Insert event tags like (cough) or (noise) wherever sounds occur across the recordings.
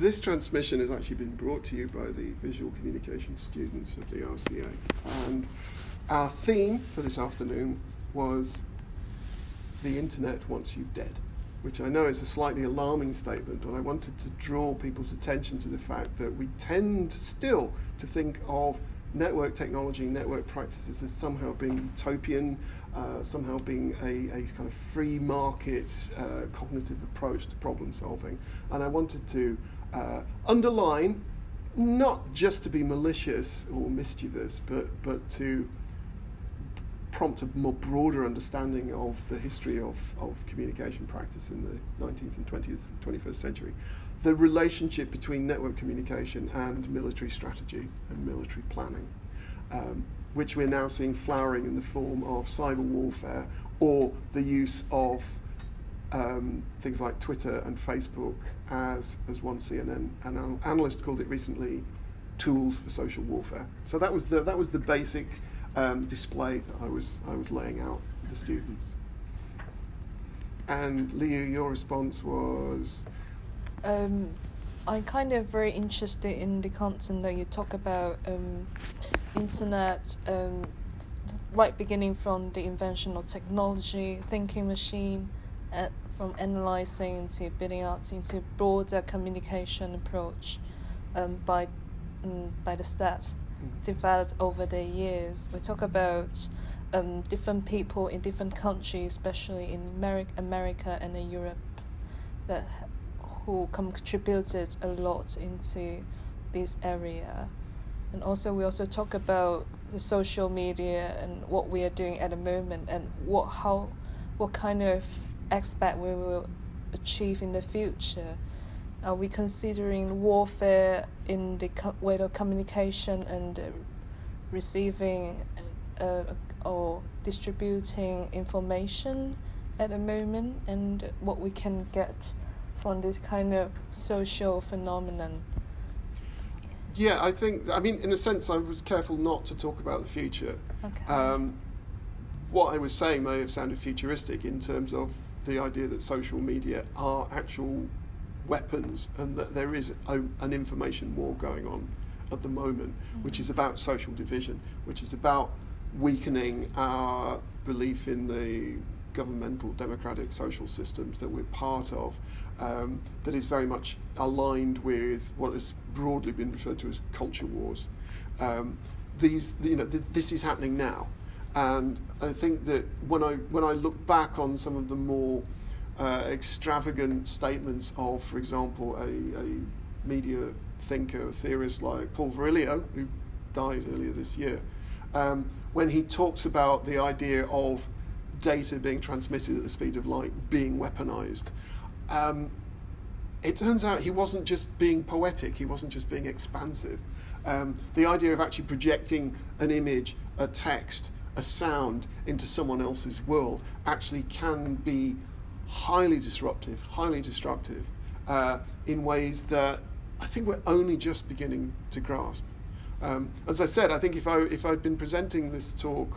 this transmission has actually been brought to you by the visual communication students of the RCA. And our theme for this afternoon was The Internet Wants You Dead, which I know is a slightly alarming statement, but I wanted to draw people's attention to the fact that we tend still to think of network technology, and network practices as somehow being utopian, uh, somehow being a, a, kind of free market uh, cognitive approach to problem solving. And I wanted to uh, underline, not just to be malicious or mischievous, but, but to prompt a more broader understanding of the history of, of communication practice in the 19th and 20th, 21st century. The relationship between network communication and military strategy and military planning. Um, which we're now seeing flowering in the form of cyber warfare or the use of um, things like Twitter and Facebook as, as one CNN an analyst called it recently, tools for social warfare. So that was the, that was the basic um, display that I was, I was laying out for the students. And Liu, your response was? Um, I'm kind of very interested in the content that you talk about um, internet, um, right beginning from the invention of technology, thinking machine, uh, from analyzing to building out into broader communication approach um, by um, by the steps mm. developed over the years. We talk about um, different people in different countries, especially in America, America and in Europe, that who contributed a lot into this area. And also, we also talk about the social media and what we are doing at the moment and what how what kind of aspect we will achieve in the future. Are we considering warfare in the co- way of communication and uh, receiving uh, or distributing information at the moment, and what we can get from this kind of social phenomenon? Yeah, I think, I mean, in a sense, I was careful not to talk about the future. Okay. Um, what I was saying may have sounded futuristic in terms of the idea that social media are actual weapons and that there is a, an information war going on at the moment, mm-hmm. which is about social division, which is about weakening our belief in the governmental democratic social systems that we're part of um, that is very much aligned with what has broadly been referred to as culture wars. Um, these, you know, th- this is happening now, and I think that when I when I look back on some of the more uh, extravagant statements of, for example, a, a media thinker, a theorist like Paul Virilio, who died earlier this year, um, when he talks about the idea of data being transmitted at the speed of light being weaponized. Um, it turns out he wasn't just being poetic, he wasn't just being expansive. Um, the idea of actually projecting an image, a text, a sound into someone else's world actually can be highly disruptive, highly destructive uh, in ways that I think we're only just beginning to grasp. Um, as I said, I think if I if I'd been presenting this talk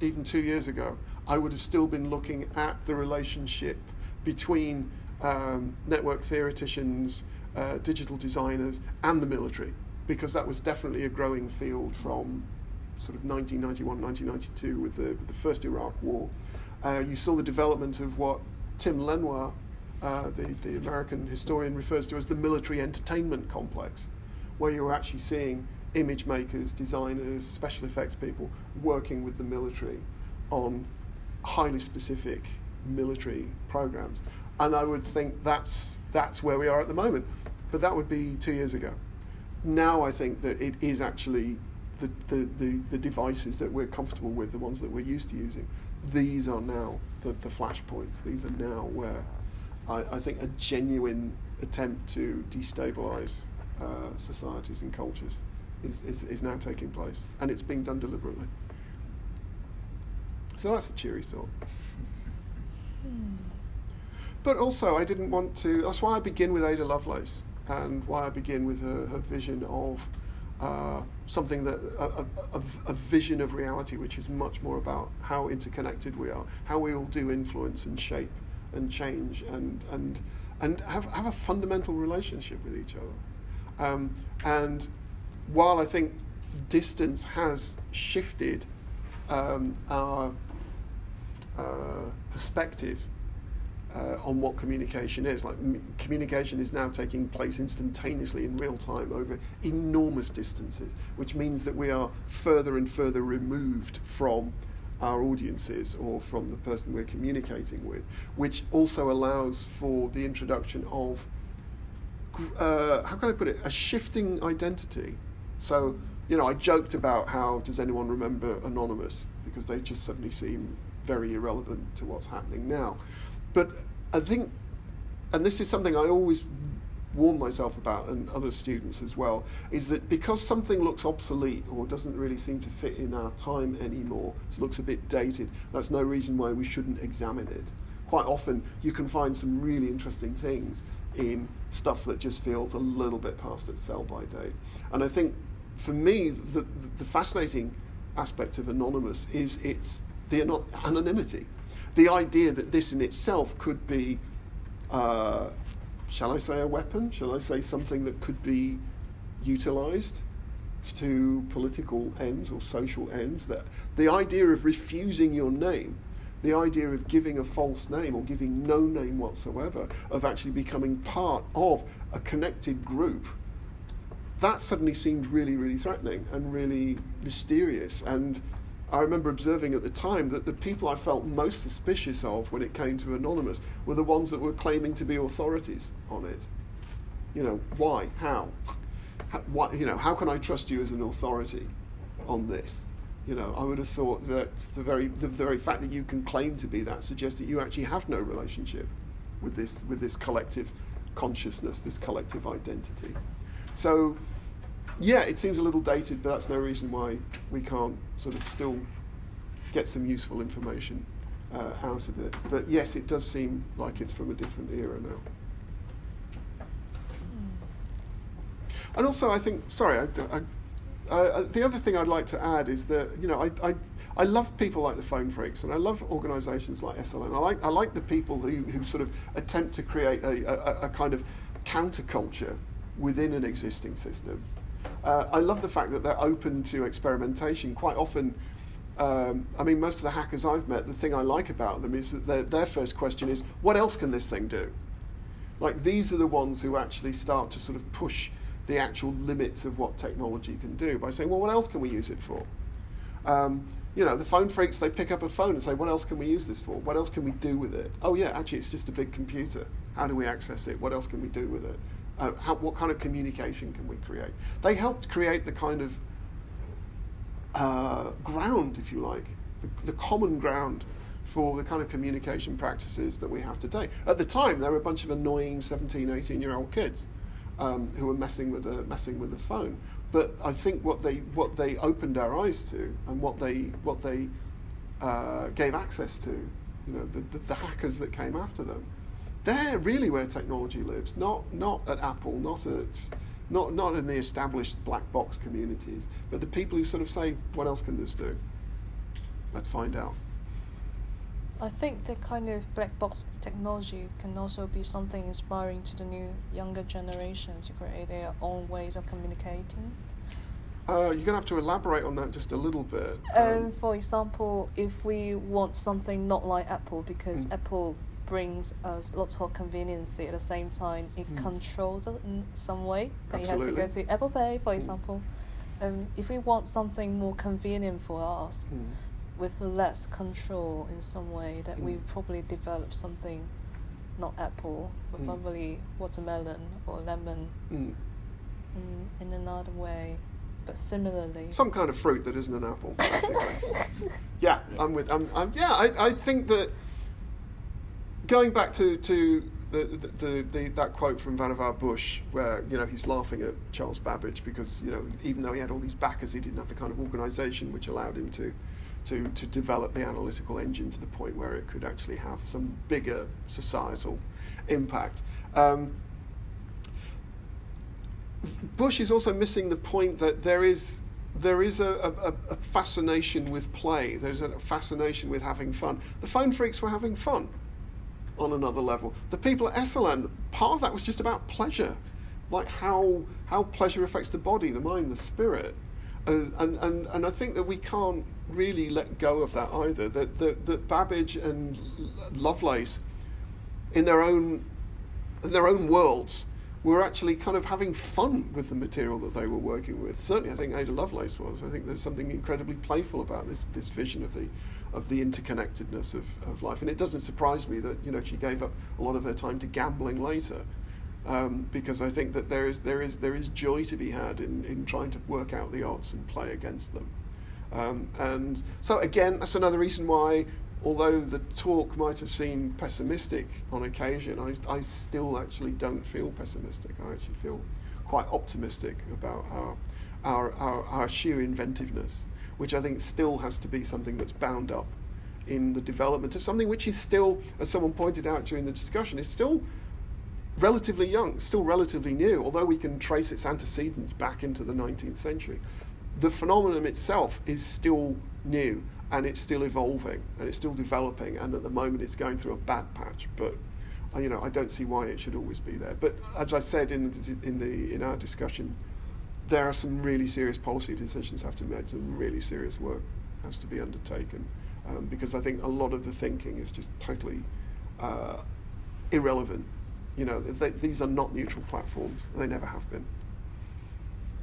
even two years ago, I would have still been looking at the relationship between um, network theoreticians, uh, digital designers, and the military, because that was definitely a growing field from sort of 1991, 1992 with the, with the first Iraq War. Uh, you saw the development of what Tim Lenoir, uh, the, the American historian, refers to as the military entertainment complex, where you were actually seeing image makers, designers, special effects people working with the military on highly specific military programs. And I would think that's, that's where we are at the moment. But that would be two years ago. Now I think that it is actually the, the, the, the devices that we're comfortable with, the ones that we're used to using. These are now the, the flashpoints. These are now where I, I think a genuine attempt to destabilize uh, societies and cultures is, is, is now taking place. And it's being done deliberately. So that's a cheery thought. Hmm. But also, I didn't want to. That's why I begin with Ada Lovelace, and why I begin with her, her vision of uh, something that a, a, a, vision of reality, which is much more about how interconnected we are, how we all do influence and shape and change, and and and have, have a fundamental relationship with each other. Um, and while I think distance has shifted um, our uh, perspective uh, on what communication is. Like communication is now taking place instantaneously in real time over enormous distances, which means that we are further and further removed from our audiences or from the person we're communicating with, which also allows for the introduction of uh, how can I put it, a shifting identity. So, you know, I joked about how does anyone remember Anonymous because they just suddenly seem very irrelevant to what's happening now. But I think, and this is something I always warn myself about and other students as well, is that because something looks obsolete or doesn't really seem to fit in our time anymore, it looks a bit dated, that's no reason why we shouldn't examine it. Quite often, you can find some really interesting things in stuff that just feels a little bit past its sell by date. And I think for me, the, the fascinating aspect of Anonymous is its the anonymity the idea that this in itself could be, uh, shall I say, a weapon? Shall I say something that could be utilized to political ends or social ends? That the idea of refusing your name, the idea of giving a false name or giving no name whatsoever, of actually becoming part of a connected group that suddenly seemed really, really threatening and really mysterious. And I remember observing at the time that the people I felt most suspicious of when it came to Anonymous were the ones that were claiming to be authorities on it. You know, why? How? how why, you know, how can I trust you as an authority on this? You know, I would have thought that the very, the very fact that you can claim to be that suggests that you actually have no relationship with this, with this collective consciousness, this collective identity. So yeah, it seems a little dated, but that's no reason why we can't sort of still get some useful information uh, out of it. But yes, it does seem like it's from a different era now. And also, I think, sorry, I, I, uh, the other thing I'd like to add is that, you know, I, I, I love people like the Phone Phreaks and I love organisations like Esalen. I like, I like the people who, who sort of attempt to create a, a, a kind of counterculture within an existing system uh, I love the fact that they're open to experimentation. Quite often, um, I mean, most of the hackers I've met, the thing I like about them is that their, first question is, what else can this thing do? Like, these are the ones who actually start to sort of push the actual limits of what technology can do by saying, well, what else can we use it for? Um, you know, the phone phreaks, they pick up a phone and say, what else can we use this for? What else can we do with it? Oh, yeah, actually, it's just a big computer. How do we access it? What else can we do with it? Uh, how, what kind of communication can we create? They helped create the kind of uh, ground, if you like, the, the, common ground for the kind of communication practices that we have today. At the time, there were a bunch of annoying 17, 18 year old kids um, who were messing with, the, messing with the phone. But I think what they, what they opened our eyes to and what they, what they uh, gave access to, you know, the, the, the hackers that came after them, they're really where technology lives, not, not at Apple, not at not, not in the established black box communities, but the people who sort of say, what else can this do? Let's find out. I think the kind of black box technology can also be something inspiring to the new younger generations to create their own ways of communicating. Uh, you're going to have to elaborate on that just a little bit. Um, um, for example, if we want something not like Apple, because mm. Apple brings us lots of convenience at the same time it mm. controls it in some way that you have to go to apple pay for mm. example um, if we want something more convenient for us mm. with less control in some way that we hmm. probably develop something not apple but hmm. probably watermelon or lemon hmm. mm, in another way but similarly some kind of fruit that isn't an apple yeah, (laughs) yeah, i'm with I'm, I'm yeah I, I think that going back to, to the, the, the, that quote from Vannevar Bush, where you know he's laughing at Charles Babbage because you know even though he had all these backers, he didn't have the kind of organisation which allowed him to, to to develop the analytical engine to the point where it could actually have some bigger societal impact. Um, Bush is also missing the point that there is there is a, a, a, fascination with play. There's a fascination with having fun. The phone phreaks were having fun on another level. The people at Esalen, part of that was just about pleasure, like how how pleasure affects the body, the mind, the spirit. Uh, and, and, and I think that we can't really let go of that either. That, that, that Babbage and Lovelace, in their own in their own worlds, were actually kind of having fun with the material that they were working with. Certainly, I think Ada Lovelace was. I think there's something incredibly playful about this this vision of the of the interconnectedness of, of life. And it doesn't surprise me that you know she gave up a lot of her time to gambling later. Um, because I think that there is there is there is joy to be had in, in trying to work out the odds and play against them. Um, and so again, that's another reason why although the talk might have seemed pessimistic on occasion, I, I still actually don't feel pessimistic. I actually feel quite optimistic about our, our, our, our sheer inventiveness, which I think still has to be something that's bound up in the development of something which is still, as someone pointed out during the discussion, is still relatively young, still relatively new, although we can trace its antecedents back into the 19th century. The phenomenon itself is still new and it's still evolving and it's still developing and at the moment it's going through a bad patch but uh, you know I don't see why it should always be there. But as I said in the, in the in our discussion there are some really serious policy decisions have to be made some really serious work has to be undertaken um, because I think a lot of the thinking is just totally uh, irrelevant. You know they, these are not neutral platforms. They never have been.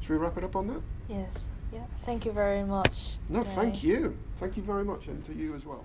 Should we wrap it up on that? Yes yeah, thank you very much. No, thank you. Thank you very much, and to you as well.